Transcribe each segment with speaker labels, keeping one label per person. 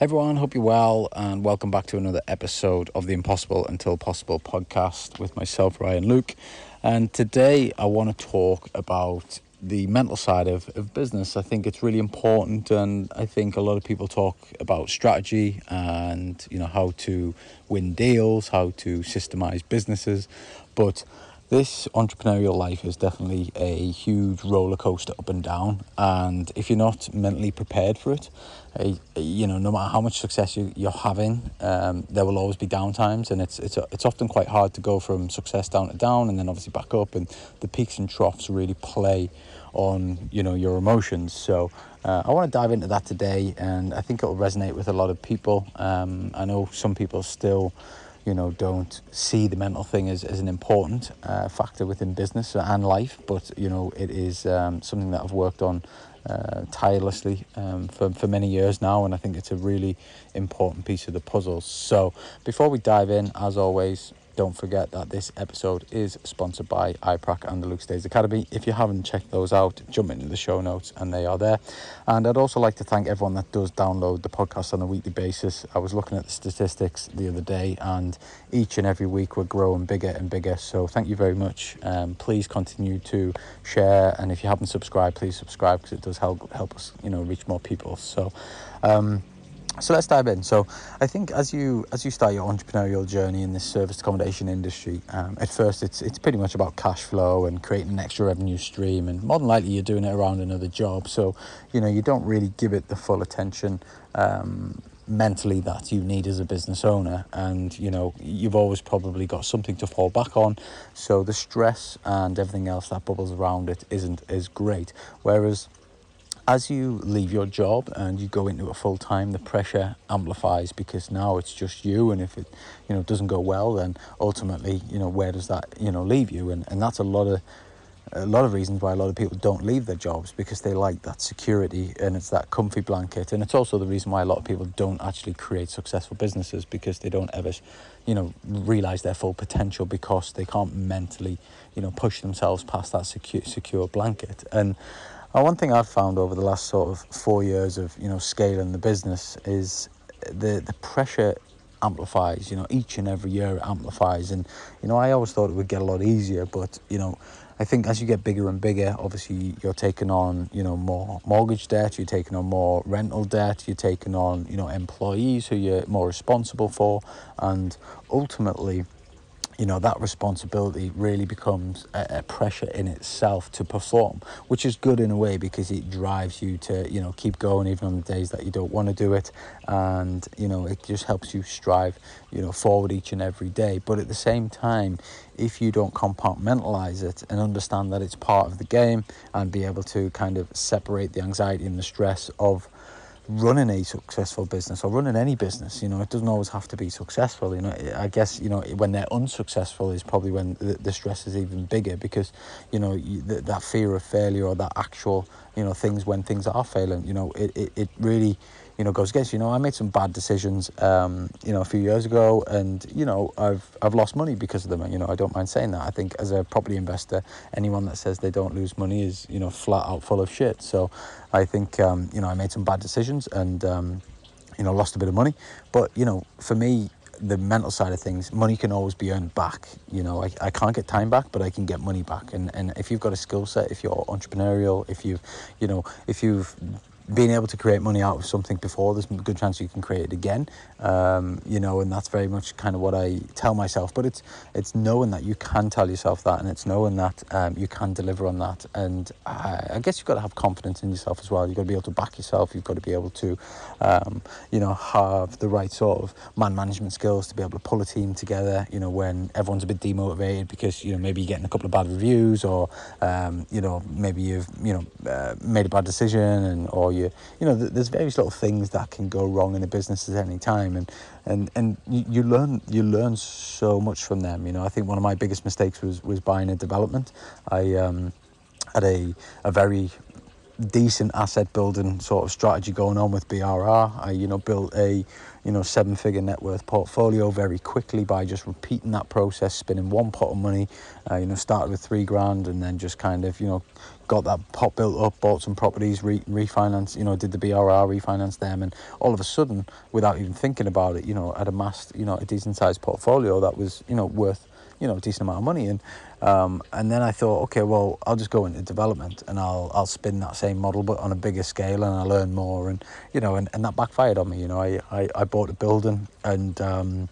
Speaker 1: everyone, hope you're well, and welcome back to another episode of the Impossible Until Possible podcast with myself, Ryan Luke. And today I want to talk about the mental side of, of business. I think it's really important, and I think a lot of people talk about strategy and you know how to win deals, how to systemize businesses, but this entrepreneurial life is definitely a huge roller coaster up and down and if you're not mentally prepared for it you know no matter how much success you, you're having um, there will always be downtimes and it's, it's it's often quite hard to go from success down to down and then obviously back up and the peaks and troughs really play on you know your emotions. So uh, I want to dive into that today and I think it'll resonate with a lot of people. Um, I know some people still you know, don't see the mental thing as, as an important uh, factor within business and life, but, you know, it is um, something that I've worked on uh, tirelessly um, for, for many years now, and I think it's a really important piece of the puzzle. So, before we dive in, as always, don't forget that this episode is sponsored by iPrac and the Luke Stays Academy. If you haven't checked those out, jump into the show notes and they are there. And I'd also like to thank everyone that does download the podcast on a weekly basis. I was looking at the statistics the other day, and each and every week we're growing bigger and bigger. So thank you very much. Um, please continue to share, and if you haven't subscribed, please subscribe because it does help help us, you know, reach more people. So. Um, so let's dive in. So I think as you as you start your entrepreneurial journey in this service accommodation industry, um, at first it's it's pretty much about cash flow and creating an extra revenue stream, and more than likely you're doing it around another job. So you know you don't really give it the full attention. Um, mentally that you need as a business owner and you know you've always probably got something to fall back on so the stress and everything else that bubbles around it isn't as great whereas as you leave your job and you go into a full time, the pressure amplifies because now it's just you. And if it, you know, doesn't go well, then ultimately, you know, where does that, you know, leave you? And and that's a lot of a lot of reasons why a lot of people don't leave their jobs because they like that security and it's that comfy blanket and it's also the reason why a lot of people don't actually create successful businesses because they don't ever you know realize their full potential because they can't mentally you know push themselves past that secure secure blanket and well, one thing I've found over the last sort of four years of you know scaling the business is the the pressure amplifies. You know, each and every year it amplifies, and you know I always thought it would get a lot easier, but you know. I think as you get bigger and bigger, obviously you're taking on, you know, more mortgage debt, you're taking on more rental debt, you're taking on, you know, employees who you're more responsible for, and ultimately, you know that responsibility really becomes a, a, pressure in itself to perform which is good in a way because it drives you to you know keep going even on the days that you don't want to do it. And you know it just helps you strive you know forward each and every day. But at the same time if you don't compartmentalize it and understand that it's part of the game and be able to kind of separate the anxiety and the stress of running a successful business or running any business you know it doesn't always have to be successful you know. I guess you know when they're unsuccessful is probably when the, the stress is even bigger because you know you, that, that fear of failure or that actual you know things when things are failing you know it, it, it really you know goes against you know I made some bad decisions um, you know a few years ago and you know I've I've lost money because of them and, you know I don't mind saying that I think as a property investor anyone that says they don't lose money is you know flat out full of shit so I think um, you know I made some bad decisions and um, you know lost a bit of money but you know for me the mental side of things, money can always be earned back. You know, I, I can't get time back, but I can get money back. And, and if you've got a skill set, if you're entrepreneurial, if you've, you know, if you've being able to create money out of something before, there's a good chance you can create it again. Um, you know, and that's very much kind of what I tell myself. But it's it's knowing that you can tell yourself that, and it's knowing that um, you can deliver on that. And I, I, guess you've got to have confidence in yourself as well. You've got to be able to back yourself. You've got to be able to, um, you know, have the right sort of man management skills to be able to pull a team together. You know, when everyone's a bit demotivated because you know maybe you're getting a couple of bad reviews, or um, you know maybe you've you know uh, made a bad decision, and or you. You know there's various little things that can go wrong in a business at any time and and and you, learn you learn so much from them you know. I think one of my biggest mistakes was was buying a development. I um, had a a very decent asset building sort of strategy going on with BRR. I, you know, built a, you know, seven figure net worth portfolio very quickly by just repeating that process, spinning one pot of money, uh, you know, started with three grand and then just kind of, you know, got that pot built up, bought some properties, re- refinance, you know, did the BRR, refinance them, and all of a sudden, without even thinking about it, you know, I'd amassed, you know, a decent sized portfolio that was, you know, worth you know a decent amount of money and um, and then I thought okay well I'll just go into development and I'll I'll spin that same model but on a bigger scale and I'll learn more and you know and, and that backfired on me you know I, I, I bought a building and um,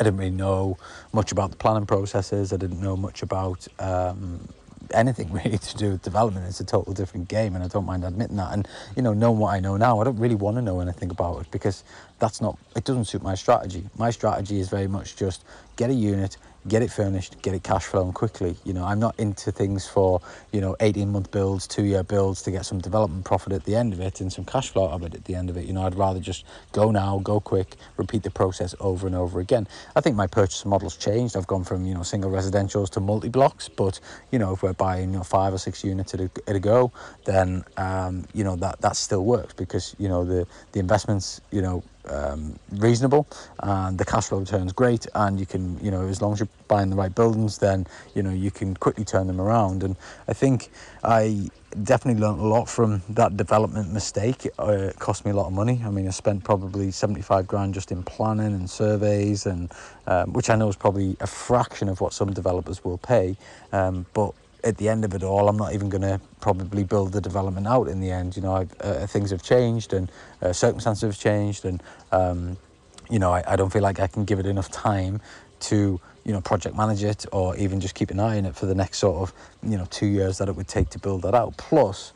Speaker 1: I didn't really know much about the planning processes I didn't know much about um, anything really to do with development. It's a total different game, and I don't mind admitting that. And you know, knowing what I know now, I don't really want to know anything about it because that's not. It doesn't suit my strategy. My strategy is very much just get a unit, get it furnished, get it cash flowing quickly. You know, I'm not into things for, you know, 18 month builds, two year builds to get some development profit at the end of it and some cash flow of it at the end of it. You know, I'd rather just go now, go quick, repeat the process over and over again. I think my purchase model's changed. I've gone from, you know, single residentials to multi blocks, but, you know, if we're buying, you know, five or six units at a, at a go, then, um, you know, that, that still works because, you know, the, the investments, you know, um, reasonable and the cash flow returns great and you can you know as long as you're buying the right buildings then you know you can quickly turn them around. And I think I definitely learned a lot from that development mistake. Uh, it cost me a lot of money. I mean I spent probably 75 grand just in planning and surveys and um, which I know is probably a fraction of what some developers will pay um, but at the end of it all, I'm not even going to probably build the development out in the end. You know, uh, things have changed and uh, circumstances have changed, and um, you know, I, I don't feel like I can give it enough time to you know project manage it or even just keep an eye on it for the next sort of you know two years that it would take to build that out. Plus,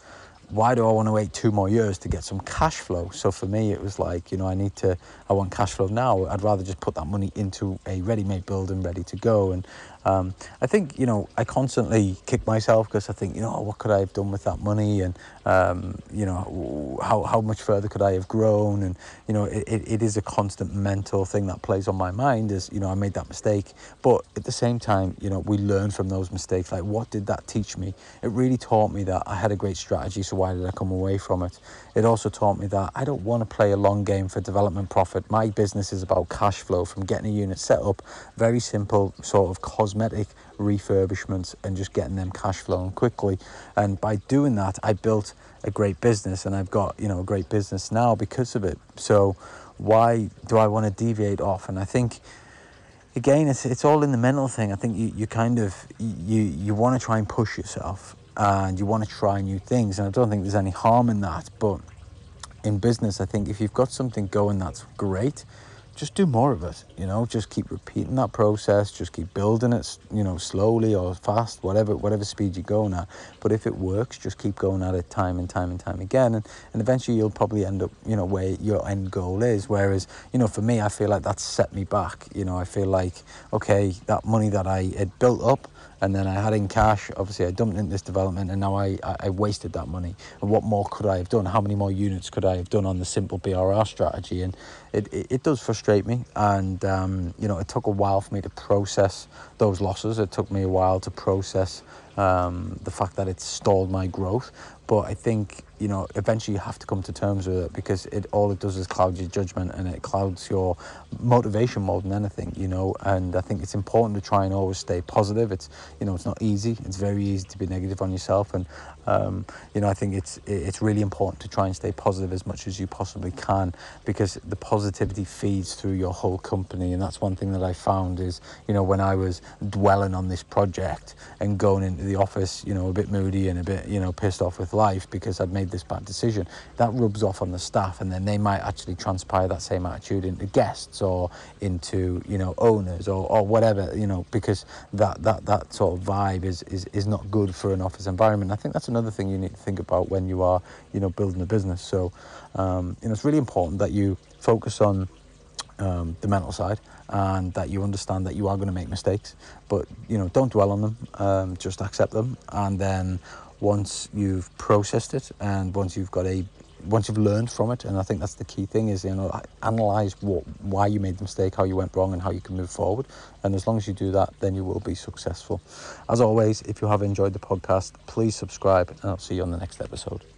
Speaker 1: why do I want to wait two more years to get some cash flow? So for me, it was like, you know, I need to, I want cash flow now. I'd rather just put that money into a ready-made building, ready to go. And um, I think, you know, I constantly kick myself because I think, you know, what could I have done with that money? And, um, you know, how, how much further could I have grown? And, you know, it, it is a constant mental thing that plays on my mind is, you know, I made that mistake. But at the same time, you know, we learn from those mistakes. Like, what did that teach me? It really taught me that I had a great strategy. So why did I come away from it? It also taught me that I don't want to play a long game for development profit. My business is about cash flow from getting a unit set up, very simple, sort of cosmetic refurbishments, and just getting them cash flowing quickly. And by doing that, I built a great business, and I've got you know a great business now because of it. So why do I want to deviate off? And I think again it's it's all in the mental thing. I think you, you kind of you you want to try and push yourself and you want to try new things. And I don't think there's any harm in that. But in business, I think if you've got something going that's great, just do more of it. You know, just keep repeating that process. Just keep building it. You know, slowly or fast, whatever whatever speed you're going at. But if it works, just keep going at it time and time and time again, and, and eventually you'll probably end up, you know, where your end goal is. Whereas, you know, for me, I feel like that's set me back. You know, I feel like okay, that money that I had built up and then I had in cash. Obviously, I dumped into this development, and now I, I, I, wasted that money. And what more could I have done? How many more units could I have done on the simple BRR strategy? And it, it, it does frustrate me. And um, you know, it took a while for me to process those losses. It took me a while to process um, the fact that it stalled my growth. But I think you know eventually you have to come to terms with it because it all it does is cloud your judgment and it clouds your motivation more than anything. You know, and I think it's important to try and always stay positive. It's you know it's not easy. It's very easy to be negative on yourself, and um, you know I think it's it's really important to try and stay positive as much as you possibly can because the positivity feeds through your whole company, and that's one thing that I found is you know when I was dwelling on this project and going into the office, you know, a bit moody and a bit you know pissed off with life because I'd made this bad decision. That rubs off on the staff, and then they might actually transpire that same attitude into guests or into you know owners or, or whatever you know because that that that sort of vibe is, is is not good for an office environment. I think that's another thing you need to think about when you are you know building a business. So um, you know it's really important that you focus on um, the mental side and that you understand that you are going to make mistakes but you know don't dwell on them um, just accept them and then once you've processed it and once you've got a once you've learned from it and i think that's the key thing is you know analyze what why you made the mistake how you went wrong and how you can move forward and as long as you do that then you will be successful. As always if you have enjoyed the podcast please subscribe and i'll see you on the next episode